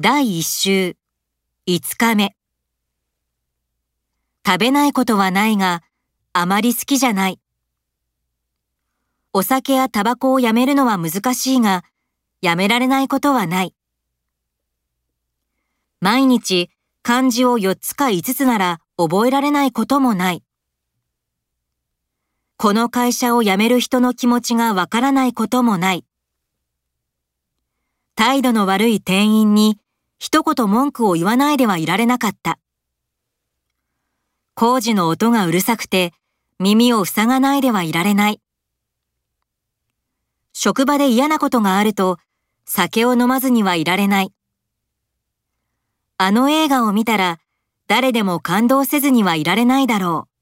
第1週5日目。食べないことはないがあまり好きじゃない。お酒やタバコをやめるのは難しいがやめられないことはない。毎日漢字を4つか5つなら覚えられないこともない。この会社を辞める人の気持ちがわからないこともない。態度の悪い店員に一言文句を言わないではいられなかった。工事の音がうるさくて耳を塞がないではいられない。職場で嫌なことがあると酒を飲まずにはいられない。あの映画を見たら誰でも感動せずにはいられないだろう。